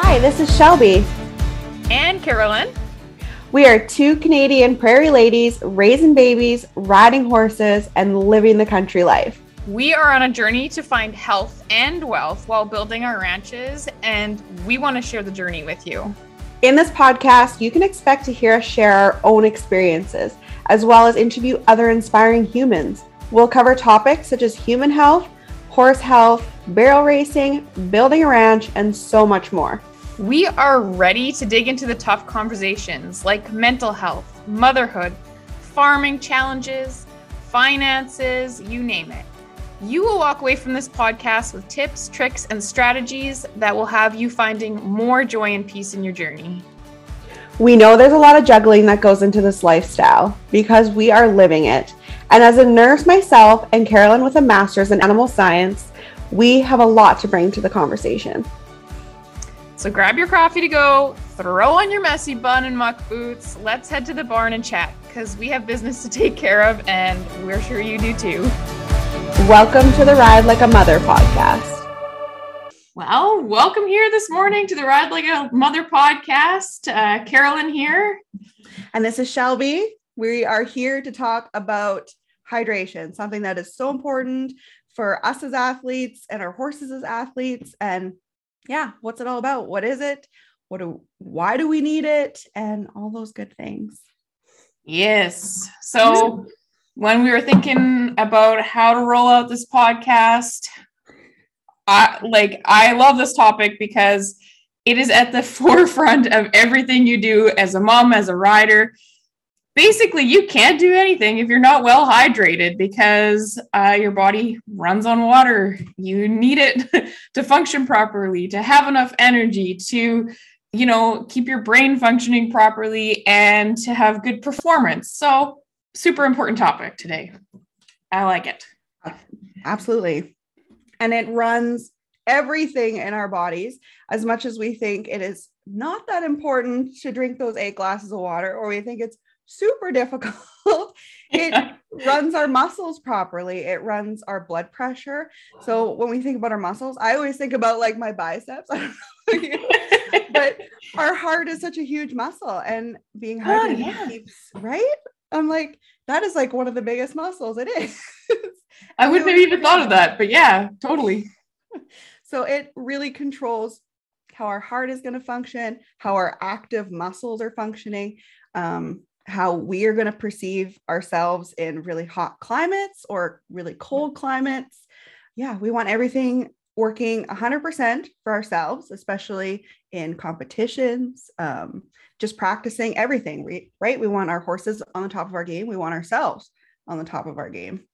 Hi, this is Shelby. And Carolyn. We are two Canadian prairie ladies raising babies, riding horses, and living the country life. We are on a journey to find health and wealth while building our ranches, and we want to share the journey with you. In this podcast, you can expect to hear us share our own experiences, as well as interview other inspiring humans. We'll cover topics such as human health, horse health, barrel racing, building a ranch, and so much more. We are ready to dig into the tough conversations like mental health, motherhood, farming challenges, finances, you name it. You will walk away from this podcast with tips, tricks, and strategies that will have you finding more joy and peace in your journey. We know there's a lot of juggling that goes into this lifestyle because we are living it. And as a nurse myself and Carolyn with a master's in animal science, we have a lot to bring to the conversation. So grab your coffee to go, throw on your messy bun and muck boots. Let's head to the barn and chat because we have business to take care of and we're sure you do too. Welcome to the Ride Like a Mother podcast. Well, welcome here this morning to the Ride Like a Mother podcast. Uh, Carolyn here. And this is Shelby. We are here to talk about hydration, something that is so important for us as athletes and our horses as athletes. And yeah, what's it all about? What is it? What do why do we need it? And all those good things. Yes. So when we were thinking about how to roll out this podcast, I like I love this topic because it is at the forefront of everything you do as a mom, as a rider, basically you can't do anything if you're not well hydrated because uh, your body runs on water. You need it to function properly to have enough energy to you know keep your brain functioning properly and to have good performance. So super important topic today. I like it. Absolutely. And it runs everything in our bodies. As much as we think it is not that important to drink those eight glasses of water or we think it's super difficult. it runs our muscles properly. It runs our blood pressure. So when we think about our muscles, I always think about like my biceps. but our heart is such a huge muscle and being hard oh, yeah. keeps right. I'm like, that is like one of the biggest muscles it is. I wouldn't have even thought of that, but yeah, totally. So it really controls how our heart is going to function, how our active muscles are functioning. Um, how we are going to perceive ourselves in really hot climates or really cold climates. Yeah, we want everything working 100% for ourselves, especially in competitions, um, just practicing everything, right? We want our horses on the top of our game. We want ourselves on the top of our game.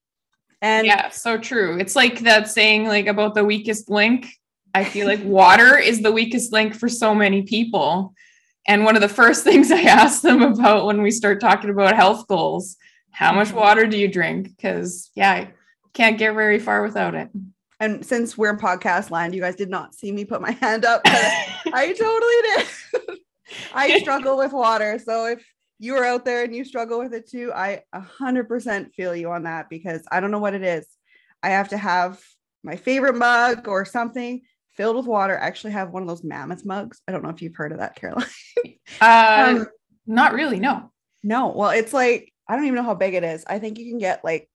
And yeah, so true. It's like that saying like about the weakest link. I feel like water is the weakest link for so many people. And one of the first things I ask them about when we start talking about health goals, how much mm-hmm. water do you drink? Because yeah, I can't get very far without it. And since we're in podcast land, you guys did not see me put my hand up. I totally did. I struggle with water. So if you are out there and you struggle with it too, I 100% feel you on that because I don't know what it is. I have to have my favorite mug or something filled with water. I actually have one of those mammoth mugs. I don't know if you've heard of that, Caroline. uh, um, not really. No. No. Well, it's like I don't even know how big it is. I think you can get like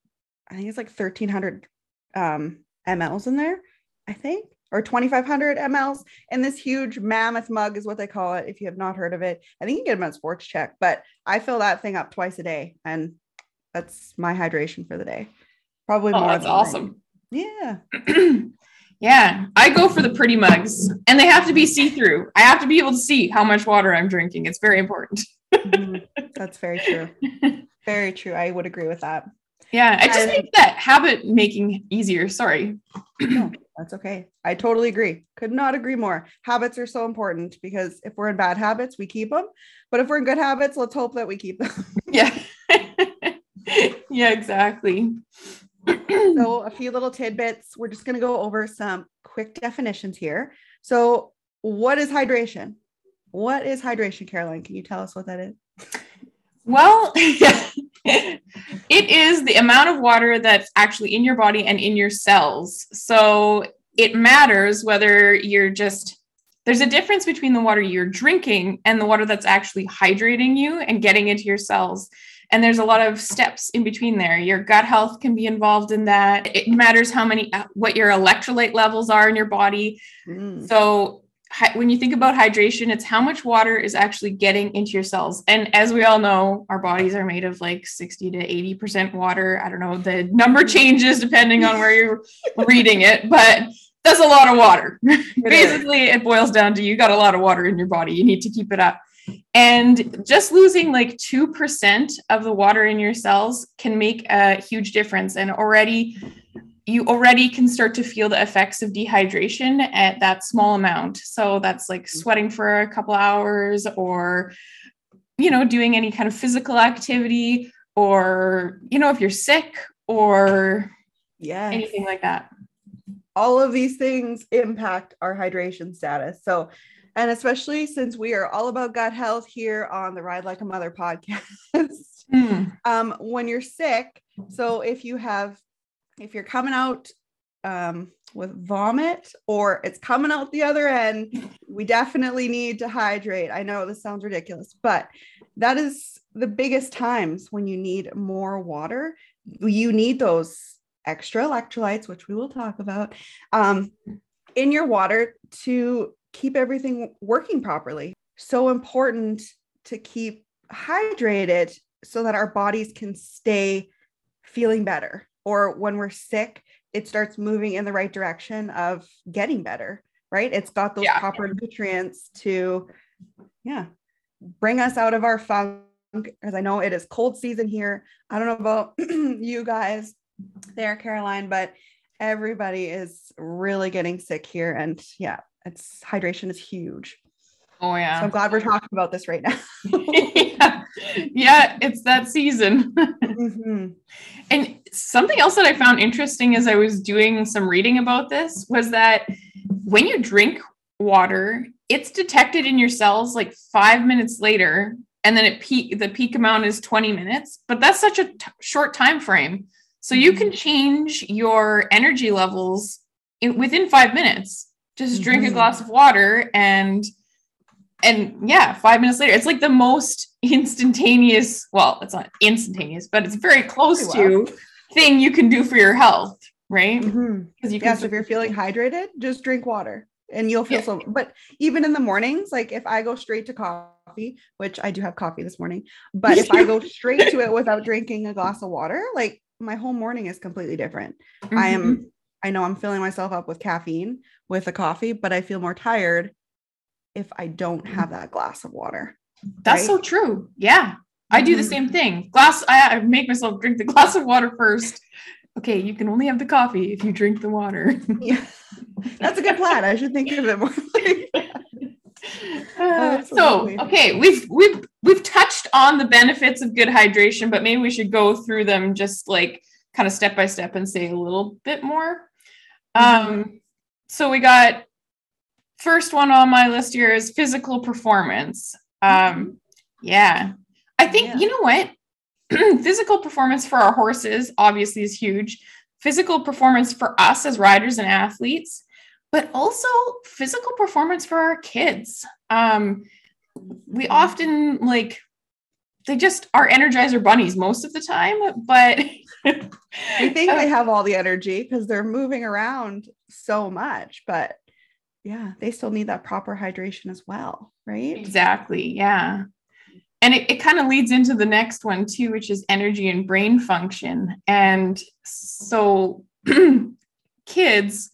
I think it's like thirteen hundred um, mLs in there. I think or 2500 mLs and this huge mammoth mug is what they call it if you have not heard of it i think you can get them at sports check but i fill that thing up twice a day and that's my hydration for the day probably oh, more that's awesome yeah Yeah, I go for the pretty mugs and they have to be see through. I have to be able to see how much water I'm drinking. It's very important. mm-hmm. That's very true. Very true. I would agree with that. Yeah, I just think that habit making easier. Sorry. no, that's okay. I totally agree. Could not agree more. Habits are so important because if we're in bad habits, we keep them. But if we're in good habits, let's hope that we keep them. yeah. yeah, exactly so a few little tidbits. We're just going to go over some quick definitions here. So, what is hydration? What is hydration, Caroline? Can you tell us what that is? Well, it is the amount of water that's actually in your body and in your cells. So it matters whether you're just there's a difference between the water you're drinking and the water that's actually hydrating you and getting into your cells. And there's a lot of steps in between there. Your gut health can be involved in that. It matters how many, uh, what your electrolyte levels are in your body. Mm. So when you think about hydration, it's how much water is actually getting into your cells. And as we all know, our bodies are made of like 60 to 80% water. I don't know, the number changes depending on where you're reading it, but that's a lot of water. Basically, it boils down to you got a lot of water in your body. You need to keep it up. And just losing like 2% of the water in your cells can make a huge difference. And already, you already can start to feel the effects of dehydration at that small amount. So that's like mm-hmm. sweating for a couple hours or, you know, doing any kind of physical activity or, you know, if you're sick or yeah, anything like that all of these things impact our hydration status. So, and especially since we are all about gut health here on the Ride Like a Mother podcast, mm. um, when you're sick, so if you have, if you're coming out um, with vomit or it's coming out the other end, we definitely need to hydrate. I know this sounds ridiculous, but that is the biggest times when you need more water. You need those extra electrolytes, which we will talk about, um, in your water to keep everything working properly. So important to keep hydrated so that our bodies can stay feeling better. Or when we're sick, it starts moving in the right direction of getting better, right? It's got those yeah. proper nutrients to, yeah, bring us out of our funk. Because I know it is cold season here. I don't know about you guys, there, Caroline, but everybody is really getting sick here. And yeah, it's hydration is huge. Oh yeah. So I'm glad we're talking about this right now. yeah. yeah, it's that season. mm-hmm. And something else that I found interesting as I was doing some reading about this was that when you drink water, it's detected in your cells like five minutes later, and then it peak the peak amount is 20 minutes. But that's such a t- short time frame. So you can mm-hmm. change your energy levels in, within five minutes. Just mm-hmm. drink a glass of water and and yeah, five minutes later, it's like the most instantaneous. Well, it's not instantaneous, but it's very close well. to thing you can do for your health, right? Because mm-hmm. you can. Yes, if you're feeling hydrated, just drink water and you'll feel yeah. so. But even in the mornings, like if I go straight to coffee, which I do have coffee this morning, but if I go straight to it without drinking a glass of water, like my whole morning is completely different. Mm-hmm. I am mm-hmm. I know I'm filling myself up with caffeine with a coffee, but I feel more tired if I don't have that glass of water. That's right? so true. Yeah. I do the mm-hmm. same thing. Glass I, I make myself drink the glass of water first. Okay, you can only have the coffee if you drink the water. yeah. That's a good plan. I should think of it more uh, so okay we've we've we've touched on the benefits of good hydration but maybe we should go through them just like kind of step by step and say a little bit more mm-hmm. Um so we got first one on my list here is physical performance um mm-hmm. yeah i think yeah. you know what physical performance for our horses obviously is huge physical performance for us as riders and athletes but also physical performance for our kids. Um, we mm-hmm. often like they just are energizer bunnies most of the time, but we think they oh. have all the energy because they're moving around so much, but yeah, they still need that proper hydration as well, right? Exactly. Yeah. And it, it kind of leads into the next one too, which is energy and brain function. And so kids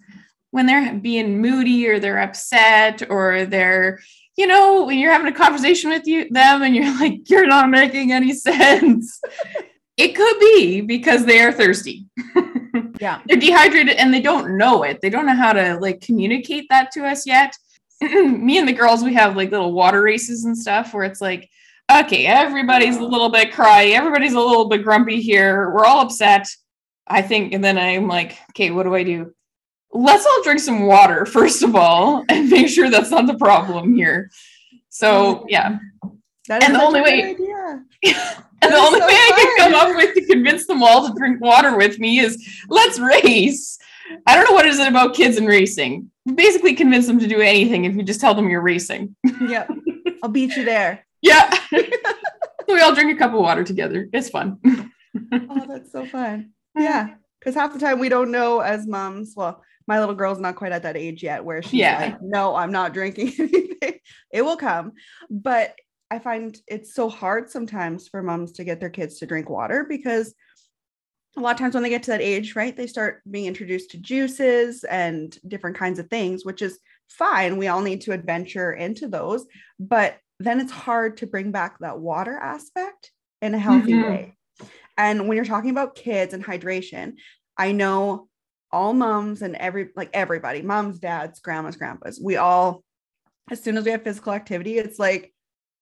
when they're being moody or they're upset or they're you know when you're having a conversation with you them and you're like you're not making any sense it could be because they are thirsty. Yeah. They're dehydrated and they don't know it. They don't know how to like communicate that to us yet. Me and the girls we have like little water races and stuff where it's like okay everybody's a little bit cry everybody's a little bit grumpy here we're all upset. I think and then i'm like okay what do i do? Let's all drink some water first of all and make sure that's not the problem here. So yeah. and the only way and the only so way I can come up with to convince them all to drink water with me is let's race. I don't know what is it about kids and racing. basically convince them to do anything if you just tell them you're racing. Yep. I'll beat you there. Yeah. we all drink a cup of water together. It's fun. Oh, that's so fun. Yeah. Because half the time we don't know as moms. Well, my little girl's not quite at that age yet where she's Yeah. like, no, I'm not drinking anything. it will come. But I find it's so hard sometimes for moms to get their kids to drink water because a lot of times when they get to that age, right, they start being introduced to juices and different kinds of things, which is fine. We all need to adventure into those. But then it's hard to bring back that water aspect in a healthy Mhm. way. And when you're talking about kids and hydration, I know all moms and every like everybody, moms, dads, grandmas, grandpas, we all, as soon as we have physical activity, it's like,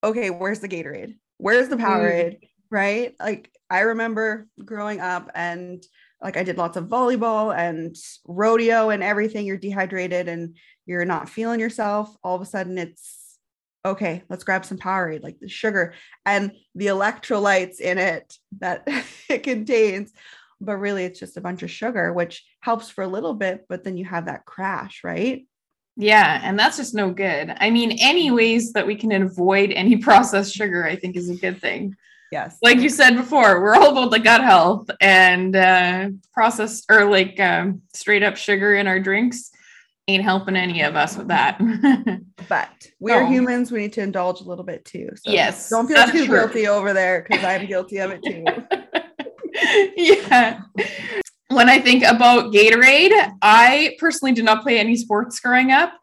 okay, where's the Gatorade? Where's the mm. Powerade? Right? Like I remember growing up and like I did lots of volleyball and rodeo and everything. You're dehydrated and you're not feeling yourself. All of a sudden it's okay, let's grab some Powerade, like the sugar and the electrolytes in it that it contains. But really, it's just a bunch of sugar, which helps for a little bit, but then you have that crash, right? Yeah, and that's just no good. I mean, any ways that we can avoid any processed sugar, I think is a good thing. Yes. Like you said before, we're all about the gut health and uh, processed or like um, straight up sugar in our drinks ain't helping any of us with that. but we're No. humans. We need to indulge a little bit too. So Yes, Don't feel too true. guilty over there because I'm guilty of it too. yeah. When I think about Gatorade, I personally did not play any sports growing up,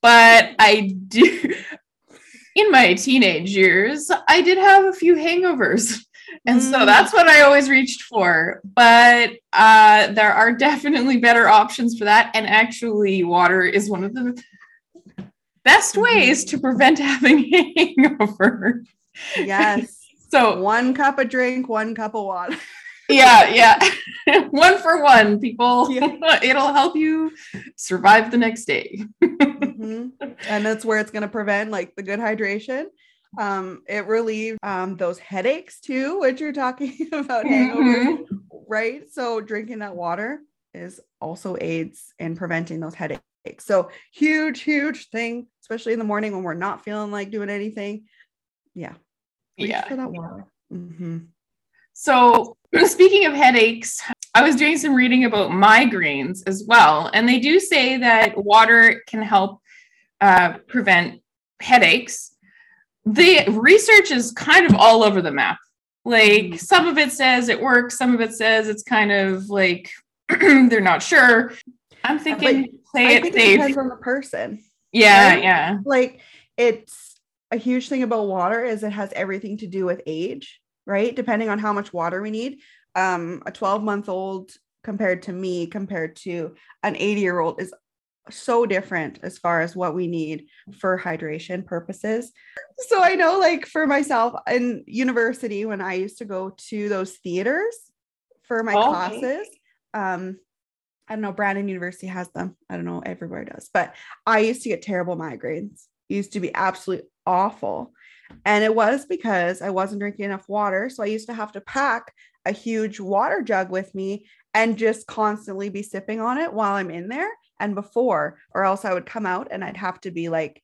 but I do. In my teenage years, I did have a few hangovers. And so Mm. that's what I always reached for. But uh, there are definitely better options for that. And actually, water is one of the best Mhm. ways to prevent having a hangover. Yes. So one cup of drink, one cup of water. Yeah yeah one for one people Yeah. it'll help you survive the next day Mhm. And that's where it's going to prevent like the good hydration. Um, it relieves um, those headaches too, which you're talking about hangovers, right? So drinking that water is also aids in preventing those headaches. So huge, huge thing, especially in the morning when we're not feeling like doing anything. Yeah. Reach yeah for that water. Mhm. so speaking of headaches i was doing some reading about migraines as well and they do say that water can help uh, prevent headaches. The research is kind of all over the map. Like some of it says it works some of it says it's kind of like they're not sure. I'm thinking play I it think it safe. depends on the person. yeah right? yeah. Like it's a huge thing about water is it has everything to do with age right depending on how much water we need um a 12 month old compared to me compared to an 80 year old is so different as far as what we need for hydration purposes so i know like for myself in university when i used to go to those theaters for my Okay. classes um i don't know brandon university has them i don't know everywhere does but I used to get terrible migraines. It used to be absolutely awful. And it was because I wasn't drinking enough water. So I used to have to pack a huge water jug with me and just constantly be sipping on it while I'm in there and before, or else I would come out and I'd have to be like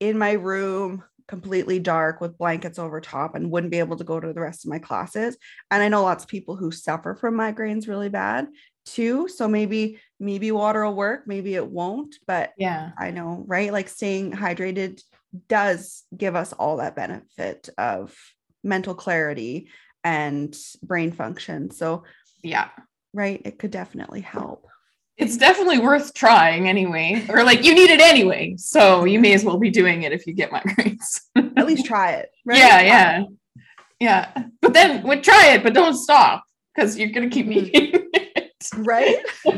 in my room, completely dark with blankets over top and wouldn't be able to go to the rest of my classes. And I know lots of people who suffer from migraines really bad too. So maybe, maybe water will work, maybe it won't, but yeah I know, right? Like staying hydrated does give us all that benefit of mental clarity and brain function. So, yeah right, it could definitely help. it's definitely worth trying anyway or like you need it anyway so you may as well be doing it if you get migraines At least try it. Right? yeah yeah yeah but then would try it but don't stop because you're gonna keep Mhm. eating Right?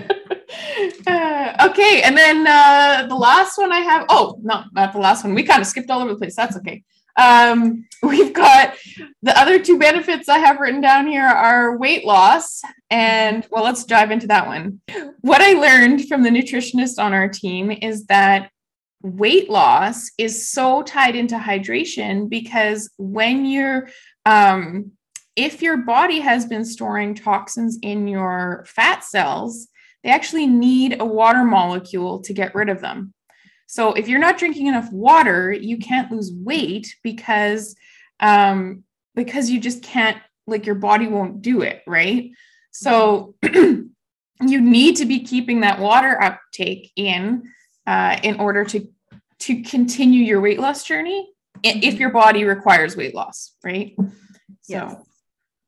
Uh, okay and then uh the last one i have oh no not the last one. We kind of skipped all over the place. That's okay. Um we've got the other two benefits i have written down here are weight loss and well let's dive into that one. What i learned from the nutritionist on our team is that weight loss is so tied into hydration because when you're um if your body has been storing toxins in your fat cells they actually need a water molecule to get rid of them. So if you're not drinking enough water, you can't lose weight because um, because you just can't like your body won't do it, right? So you need to be keeping that water uptake in uh, in order to to continue your weight loss journey if your body requires weight loss, right? Yes.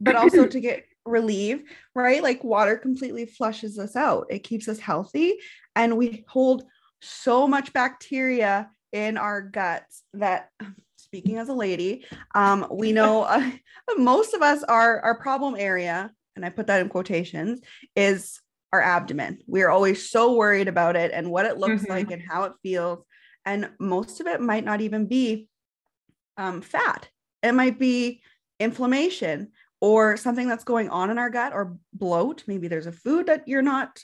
But also to get relief, right? Like water completely flushes us out. It keeps us healthy and we hold so much bacteria in our guts that speaking as a lady, um, we know uh, most of us are our problem area, and I put that in quotations, is our abdomen. We are always so worried about it and what it looks mm-hmm. like and how it feels. And most of it might not even be um, fat. It might be inflammation or something that's going on in our gut or bloat. Maybe there's a food that you're not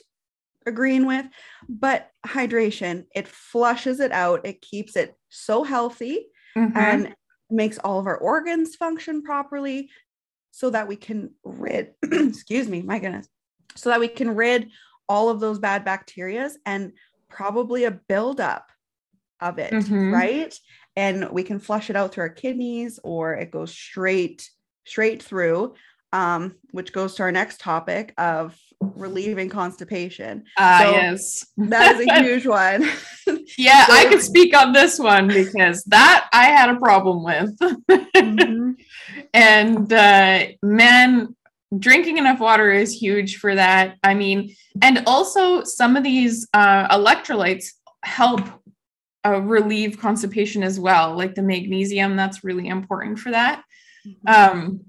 agreeing with, but hydration, it flushes it out. It keeps it so healthy mm-hmm. and makes all of our organs function properly so that we can rid, excuse me, my goodness, so that we can rid all of those bad bacterias and probably a buildup of it, mm-hmm. right? And we can flush it out through our kidneys or it goes straight straight through, um, which goes to our next topic of relieving constipation. Ah, uh, so yes. that is a huge one. yeah, so, I could speak on this one because that I had a problem with. mm-hmm. And uh, man, drinking enough water is huge for that. I mean, and also some of these uh, electrolytes help uh, relieve constipation as well, like the magnesium, that's really important for that. Mm-hmm. Um,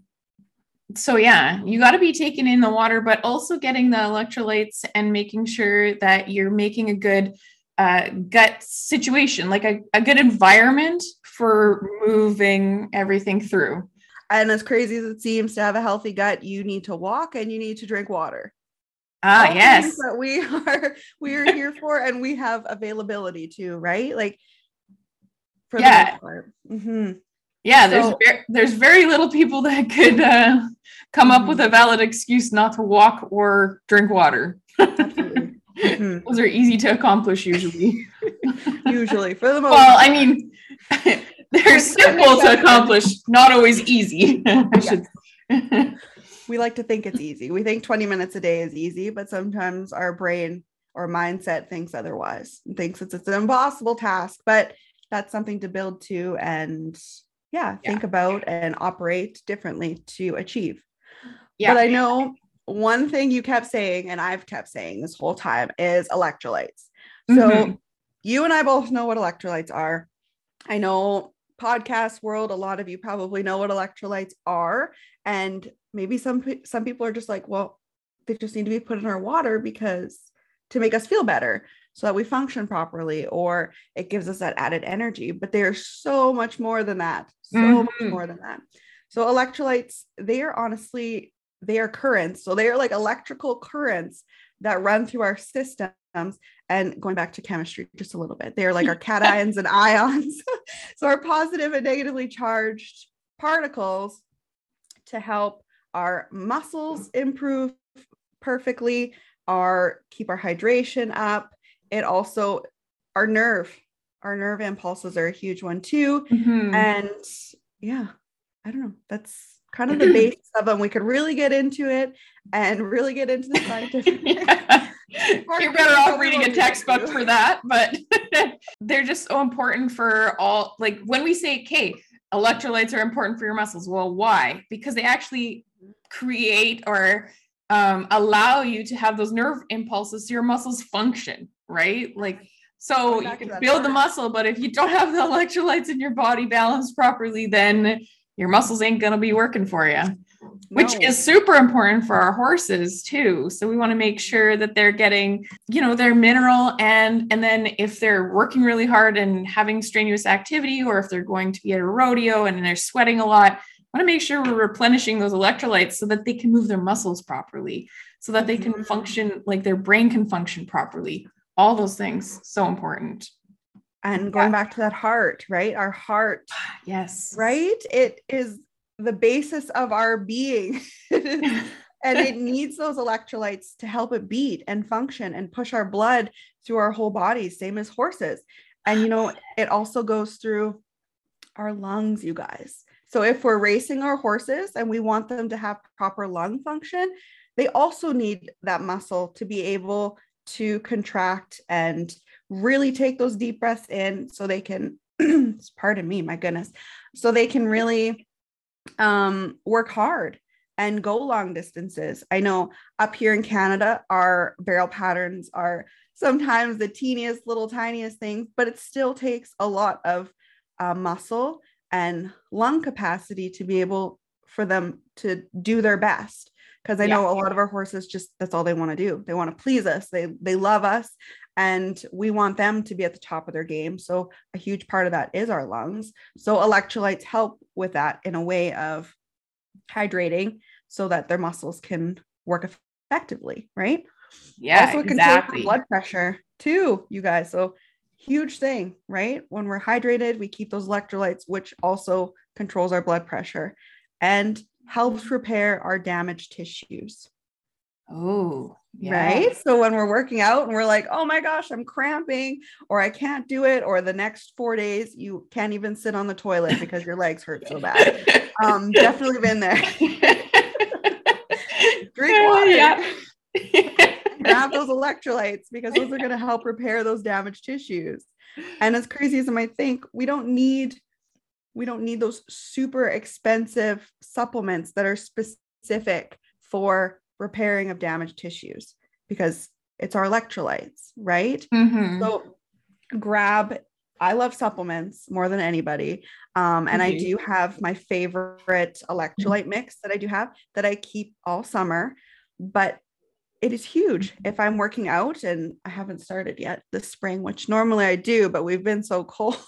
so yeah, you got to be taking in the water, but also getting the electrolytes and making sure that you're making a good uh, gut situation, like a, a good environment for moving everything through. And as crazy as it seems to have a healthy gut, you need to walk and you need to drink water. Ah, All yes. That we are we are here for, and we have availability to, right? Like for yeah. Mm-hmm. Yeah, there's so, very, there's very little people that could uh, come up with a mm-hmm. valid excuse not to walk or drink water. Mm-hmm. Those are easy to accomplish usually. usually, for the most. Well, I mean, they're simple to accomplish, not always easy. I should. we like to think it's easy. We think 20 minutes a day is easy, but sometimes our brain or mindset thinks otherwise. and thinks it's, it's an impossible task, but that's something to build to and yeah, yeah, think about and operate differently to achieve. Yeah. But I know one thing you kept saying, and I've kept saying this whole time, is electrolytes. So mm-hmm. you and I both know what electrolytes are. I know podcast world, a lot of you probably know what electrolytes are. And maybe some some people are just like, well, they just need to be put in our water because to make us feel better so that we function properly or it gives us that added energy but there's so much more than that so mm-hmm. much more than that. So electrolytes they are honestly they are currents so they are like electrical currents that run through our systems. And going back to chemistry just a little bit they're like our cations and anions. So our positive and negatively charged particles to help our muscles improve perfectly our keep our hydration up it also our nerve our nerve impulses are a huge one too. Mm-hmm. and yeah i don't know that's kind of the basis of them we could really get into it and really get into the scientific yeah. you're better off reading a textbook for that but they're just so important for all like when we say okay electrolytes are important for your muscles well why? Because they actually create or um, allow you to have those nerve impulses so your muscles function right? Like, so you can build part. the muscle, but if you don't have the electrolytes in your body balanced properly, then your muscles ain't going to be working for you. Which no. is super important for our horses too. So we want to make sure that they're getting, you know, their mineral and and then if they're working really hard and having strenuous activity, or if they're going to be at a rodeo and they're sweating a lot, want to make sure we're replenishing those electrolytes so that they can move their muscles properly, so that they can mm-hmm. function like their brain can function properly all those things so important and going yeah. back to that heart right our heart yes right it is the basis of our being and it needs those electrolytes to help it beat and function and push our blood through our whole body same as horses. And you know, it also goes through our lungs, you guys. So if we're racing our horses and we want them to have proper lung function, they also need that muscle to be able to contract and really take those deep breaths in so they can pardon me my goodness so they can really um, work hard and go long distances. I know up here in canada our barrel patterns are sometimes the teeniest little tiniest things but it still takes a lot of uh, muscle and lung capacity to be able for them to do their best because I yeah. know a lot of our horses just that's all they want to do. They want to please us. They they love us and we want them to be at the top of their game. So a huge part of that is our lungs. So electrolytes help with that in a way of hydrating so that their muscles can work effectively, right? Yeah, also exactly. blood pressure too, you guys. So huge thing, right? When we're hydrated, we keep those electrolytes, which also controls our blood pressure and helps repair our damaged tissues. Oh, yeah. right. So when we're working out and we're like, oh my gosh, I'm cramping, or I can't do it, or the next four days you can't even sit on the toilet because your legs hurt so bad. Um, definitely been there. Drink water. Yeah. have those electrolytes because those are going to help repair those damaged tissues. And as crazy as I might think, we don't need we don't need those super expensive supplements that are specific for repairing of damaged tissues because it's our electrolytes, right? Mm-hmm. So grab I love supplements more than anybody. Um, and mm-hmm. I do have my favorite electrolyte mix that I do have that I keep all summer. But it is huge if I'm working out and I haven't started yet this spring, which normally I do, but we've been so cold.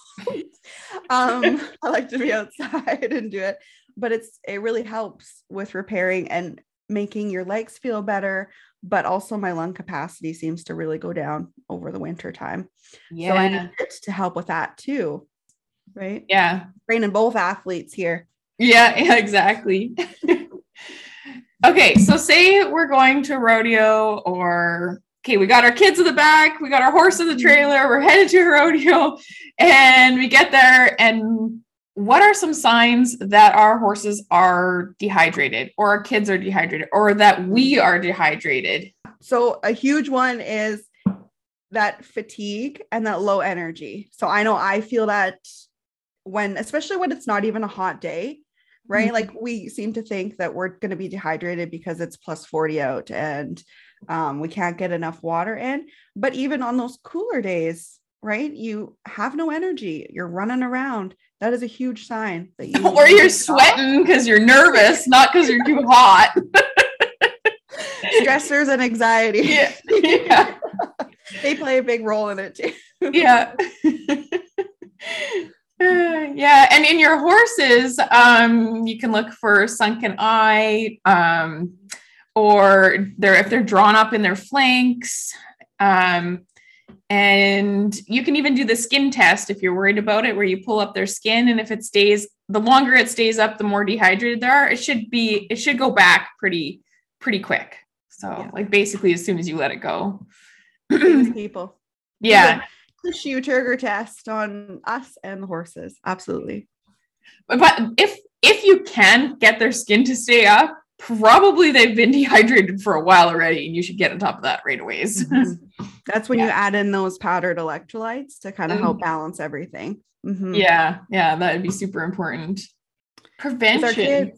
Um, I like to be outside and do it, but it's it really helps with repairing and making your legs feel better. But also my lung capacity seems to really go down over the winter time. Yeah. So I need it to help with that too. Right. Yeah. Training both athletes here. Yeah, yeah exactly. Okay, so say we're going to rodeo or okay, we got our kids in the back, we got our horse in the mm-hmm. trailer, we're headed to a rodeo, and we get there. And what are some signs that our horses are dehydrated, or our kids are dehydrated, or that we are dehydrated? So, a huge one is that fatigue and that low energy. So, I know I feel that when, especially when it's not even a hot day, right? Mm-hmm. Like we seem to think that we're going to be dehydrated because it's plus 40 out and um, we can't get enough water in. But even on those cooler days, right, you have no energy, you're running around. That is a huge sign that you or you're sweating because you're nervous, not because you're too hot. Stressors and anxiety. Yeah. yeah. they play a big role in it too. yeah. yeah, and in your horses, um, you can look for sunken eye, um, or they're if they're drawn up in their flanks. Um, and you can even do the skin test if you're worried about it, where you pull up their skin, and if it stays, the longer it stays up, the more dehydrated they are. It should be, it should go back pretty, pretty quick. So, yeah. like basically, as soon as you let it go. people. Yeah the shoe turgor test on us and the horses. Absolutely. But if if you can get their skin to stay up, probably they've been dehydrated for a while already, and you should get on top of that right away. Mm-hmm. That's when yeah. you add in those powdered electrolytes to kind of help mm-hmm. balance everything. Mm-hmm. Yeah, yeah, that would be super important. Prevention.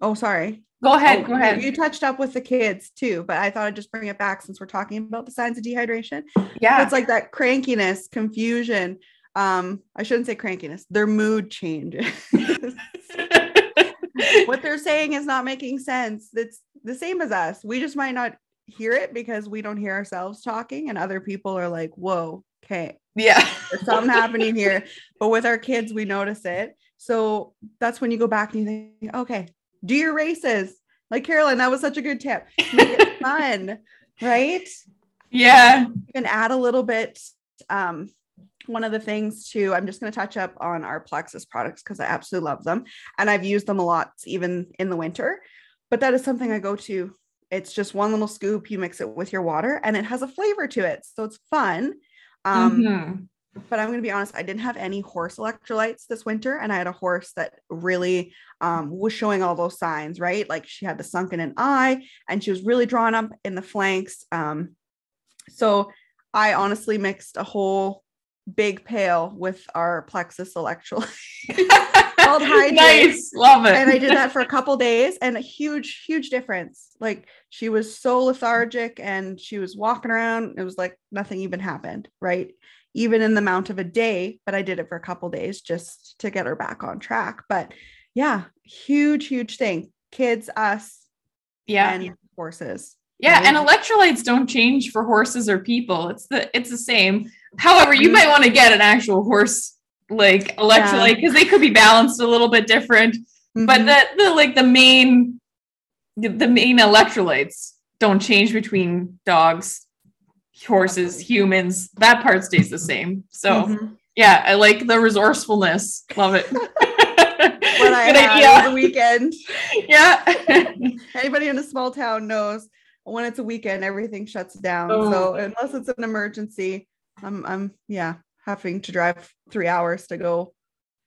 Oh, sorry. Go ahead. Oh, go ahead. You touched up with the kids too, but I thought I'd just bring it back since we're talking about the signs of dehydration. Yeah. It's like that crankiness, confusion. Um, I shouldn't say crankiness, their mood changes. what they're saying is not making sense. It's the same as us. We just might not hear it because we don't hear ourselves talking, and other people are like, whoa, okay. Yeah. There's something happening here. But with our kids, we notice it. So that's when you go back and you think, okay, do your races. Like Carolyn, that was such a good tip. Make it fun, right? Yeah. You can add a little bit. Um, one of the things too, I'm just going to touch up on our Plexus products because I absolutely love them. And I've used them a lot even in the winter. But that is something I go to It's just one little scoop. You mix it with your water, and it has a flavor to it, so it's fun. Um, Mhm. But I'm going to be honest, I didn't have any horse electrolytes this winter. And I had a horse that really um, was showing all those signs, right? Like she had the sunken in eye and she was really drawn up in the flanks. Um, so I honestly mixed a whole big pail with our plexus electrolyte. Called Hydrate. nice, love it. and I did that for a couple days and a huge, huge difference. Like she was so lethargic and she was walking around. It was like nothing even happened, right? Even in the amount of a day, but I did it for a couple days just to get her back on track. But yeah, huge, huge thing. Kids, us, yeah, and horses. yeah, and electrolytes don't change for horses or people. It's the it's the same. However, you might want to get an actual horse like electrolyte because they could be balanced a little bit different. But Mhm. the the like the main the main electrolytes don't change between dogs, horses, humans. That part stays the same. So Mhm. yeah, I like the resourcefulness. Love it. what I Good had idea. the weekend. Yeah. Anybody in a small town knows when it's a weekend, everything shuts down. Oh. So unless it's an emergency, I'm I'm yeah having to drive three hours to go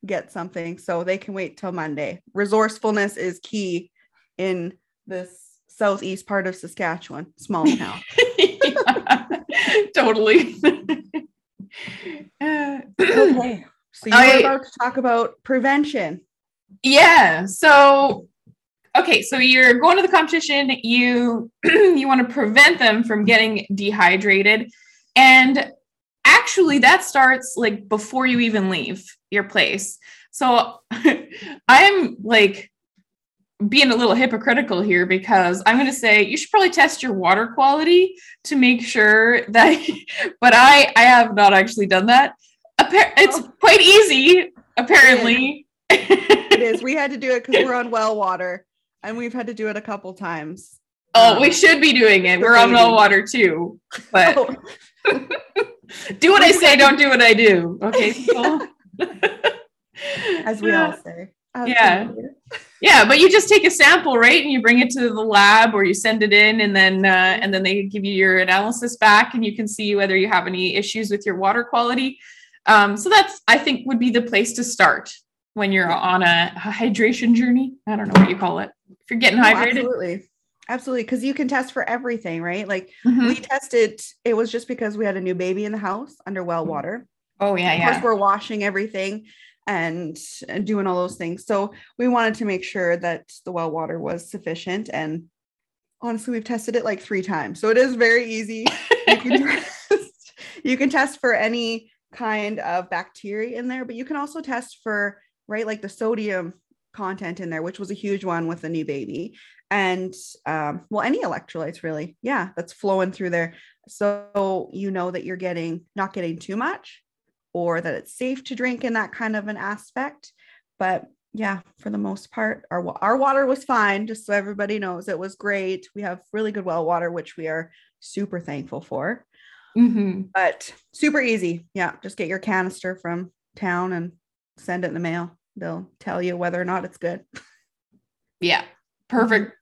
get something. So they can wait till Monday. Resourcefulness is key in this southeast part of Saskatchewan, small town. Totally. Okay. So you I- were about to talk about prevention. yeah. So, okay. So you're going to the competition. You you want to prevent them from getting dehydrated, and actually, that starts like before you even leave your place. So I'm like being a little hypocritical here because I'm going to say you should probably test your water quality to make sure that. But I I have not actually done that. It's Oh. quite easy, apparently. It is. We had to do it because we're on well water, and we've had to do it a couple times. Oh, Um, we should be doing it. We're on well water too. But oh, do what I say, don't do what I do. Okay. people? as we all say. Absolutely. Yeah, but you just take a sample, right? And you bring it to the lab or you send it in and then uh, and then they give you your analysis back and you can see whether you have any issues with your water quality. Um, so that's I think would be the place to start when you're on a, a hydration journey. I don't know what you call it. If you're getting Oh, hydrated. absolutely. Absolutely. Because you can test for everything, right? Like Mhm. we tested, it was just because we had a new baby in the house under well water. Oh yeah, Of yeah. course, we're washing everything and, doing all those things. So we wanted to make sure that the well water was sufficient. And honestly, we've tested it like three times. So it is very easy. You can test, you can test for any kind of bacteria in there, but you can also test for, right, like the sodium content in there, which was a huge one with the new baby. And um, well, any electrolytes really, yeah, that's flowing through there. So you know that you're getting not getting too much or that it's safe to drink in that kind of an aspect. But yeah, for the most part, our our water was fine. Just so everybody knows, it was great. We have really good well water, which we are super thankful for. Mhm. But super easy. Yeah, just get your canister from town and send it in the mail. They'll tell you whether or not it's good. Yeah. Perfect.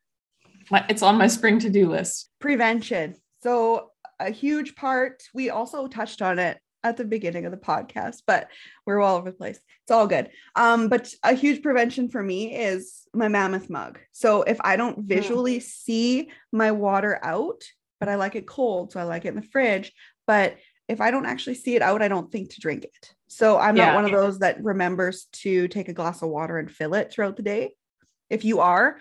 It's on my spring to-do list. Prevention. So a huge part. We also touched on it at the beginning of the podcast, but we're all over the place. It's all good. Um, but a huge prevention for me is my mammoth mug. So if I don't visually see my water out, but I like it cold, so I like it in the fridge. But if I don't actually see it out, I don't think to drink it. So I'm Yeah. not one of those that remembers to take a glass of water and fill it throughout the day. If you are,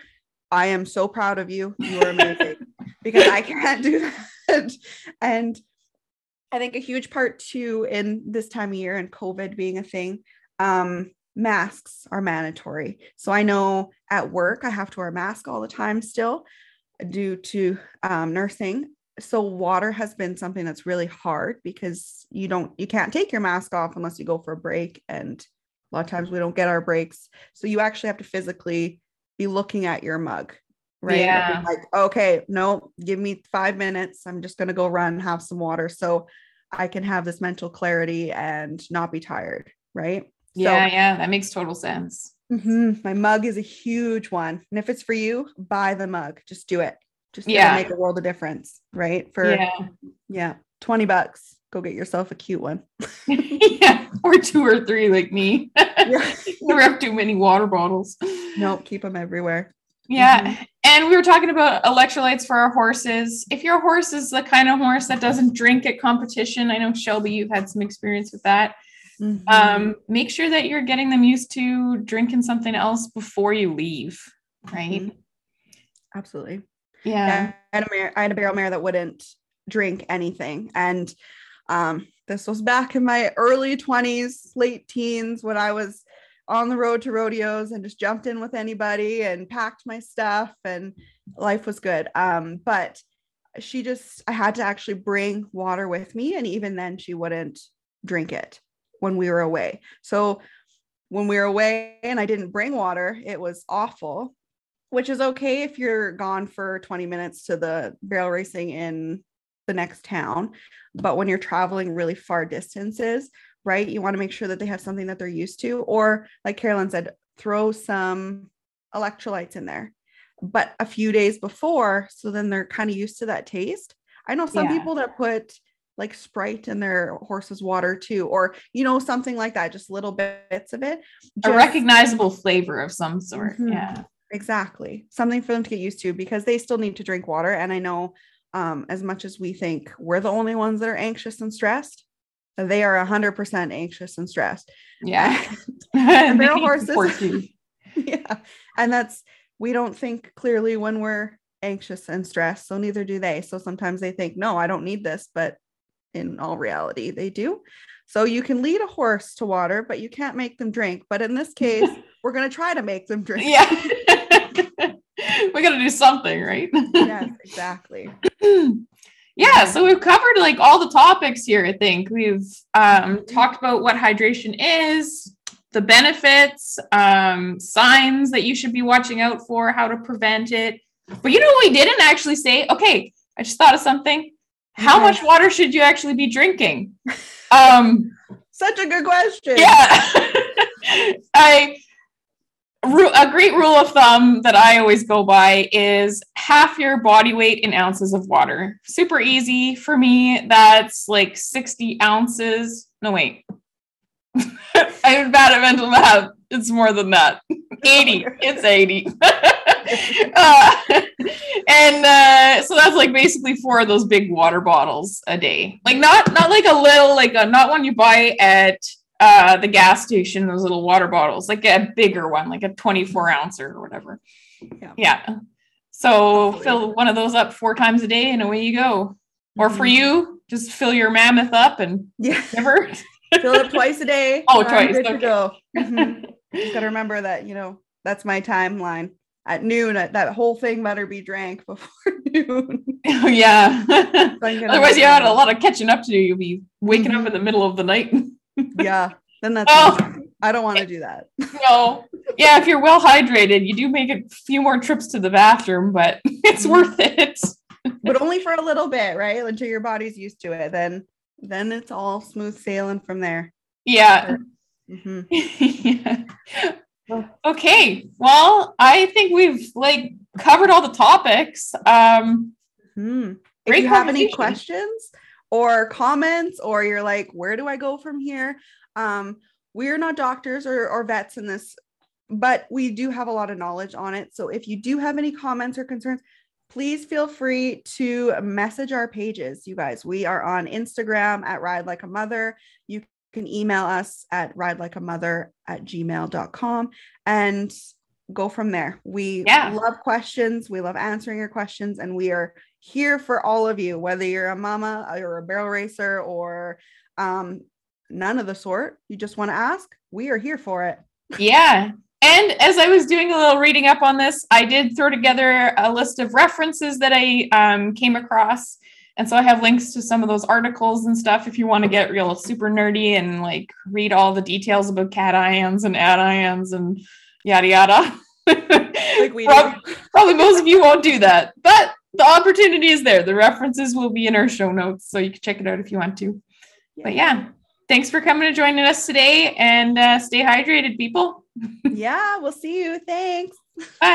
I am so proud of you. You are amazing because I can't do that. And I think a huge part too in this time of year and COVID being a thing, um, masks are mandatory. So I know at work I have to wear a mask all the time still due to um, nursing. So water has been something that's really hard because you don't you can't take your mask off unless you go for a break and a lot of times we don't get our breaks. So you actually have to physically be looking at your mug right? Yeah. Like, okay, no, give me five minutes. I'm just gonna go run, have some water, so I can have this mental clarity and not be tired, right? Yeah, yeah, that makes total sense. So mhm, my mug is a huge one, and if it's for you, buy the mug. Just do it. Just Yeah. make a world of difference, right? For yeah. Yeah. 20 bucks. Go get yourself a cute one. yeah. Or two or three like me. Never have too many water bottles. nope, keep them everywhere. Yeah. And we were talking about electrolytes for our horses. If your horse is the kind of horse that doesn't drink at competition, I know Shelby, you've had some experience with that. Mhm. Um, make sure that you're getting them used to drinking something else before you leave. Right. Mhm. Absolutely. Yeah. Yeah, I had a mare, I had a barrel mare that wouldn't drink anything, and um, this was back in my early twenties, late teens, when I was on the road to rodeos and just jumped in with anybody and packed my stuff, and life was good. Um, but she just, I had to actually bring water with me, and even then, she wouldn't drink it when we were away. So when we were away and I didn't bring water, it was awful which is okay if you're gone for 20 minutes to the barrel racing in the next town. But when you're traveling really far distances, right, you want to make sure that they have something that they're used to. Or, like Carolyn said, throw some electrolytes in there, but a few days before. So then they're kind of used to that taste. I know some Yeah. people that put like Sprite in their horse's water too, or, you know, something like that, just little bits of it. A recognizable flavor of some sort. Mhm. Yeah. exactly something for them to get used to because they still need to drink water and i know um, as much as we think we're the only ones that are anxious and stressed they are 100% anxious and stressed. Yeah. And barrel horses- yeah. And that's we don't think clearly when we're anxious and stressed so neither do they. So sometimes they think no i don't need this but in all reality they do. So you can lead a horse to water but you can't make them drink. But in this case we're going to try to make them drink. Yeah. we got to do something, right? yes exactly yeah, so we've covered like all the topics here, I think. We've um, talked about what hydration is, the benefits, um, signs that you should be watching out for, how to prevent it. But you know what we didn't actually say? Okay, I just thought of something. How much water should you actually be drinking? Um, Such a good question. yeah. I a great rule of thumb that I always go by is half your body weight in ounces of water. Super easy for me. That's like 60 ounces. No, wait. I'm bad at mental math. It's more than that. 80. It's 80. uh, and uh, so that's like basically four of those big water bottles a day. Like not not like a little like a, not one you buy at uh, the gas station. Those little water bottles, like a bigger one, like a 24 ouncer or whatever. Yeah. Yeah. So Absolutely. fill one of those up four times a day, and away you go. Or for Mhm. you, just fill your mammoth up and Yeah. never. Fill it twice a day. Oh, twice, Good to okay. go. Mhm. Just got to remember that, you know, that's my timeline. At noon, uh, that whole thing better be drank before noon. Oh, yeah. So I'm gonna Otherwise, you had a lot of catching up to do. You'll be waking up in the middle of the night. Yeah. Then that's, Oh. I don't want to do that. no. Yeah, if you're well hydrated, you do make a few more trips to the bathroom, but it's Mhm. worth it. But only for a little bit, right? Until your body's used to it. Then, then it's all smooth sailing from there. Yeah. Mhm. yeah. Okay. Well, I think we've like covered all the topics. Um Hmm. If you have any questions or comments, or you're like, where do I go from here? Um, we're not doctors or, or vets in this, but we do have a lot of knowledge on it. So if you do have any comments or concerns, please feel free to message our pages, you guys. We are on Instagram at Ride Like a Mother. You can email us at ride like a mother at gmail.com and go from there. We Yeah. love questions. We love answering your questions, and we are here for all of you, whether you're a mama or a barrel racer or um, none of the sort. You just want to ask, we are here for it. yeah. And as I was doing a little reading up on this, I did throw together a list of references that I um, came across. And so I have links to some of those articles and stuff if you want to get real super nerdy and like read all the details about cations and anions and yada yada. Like we Prob- Probably most of you won't do that, but the opportunity is there. The references will be in our show notes, so you can check it out if you want to. But yeah, thanks for coming and joining us today and uh, stay hydrated, people. Yeah, we'll see you. Thanks.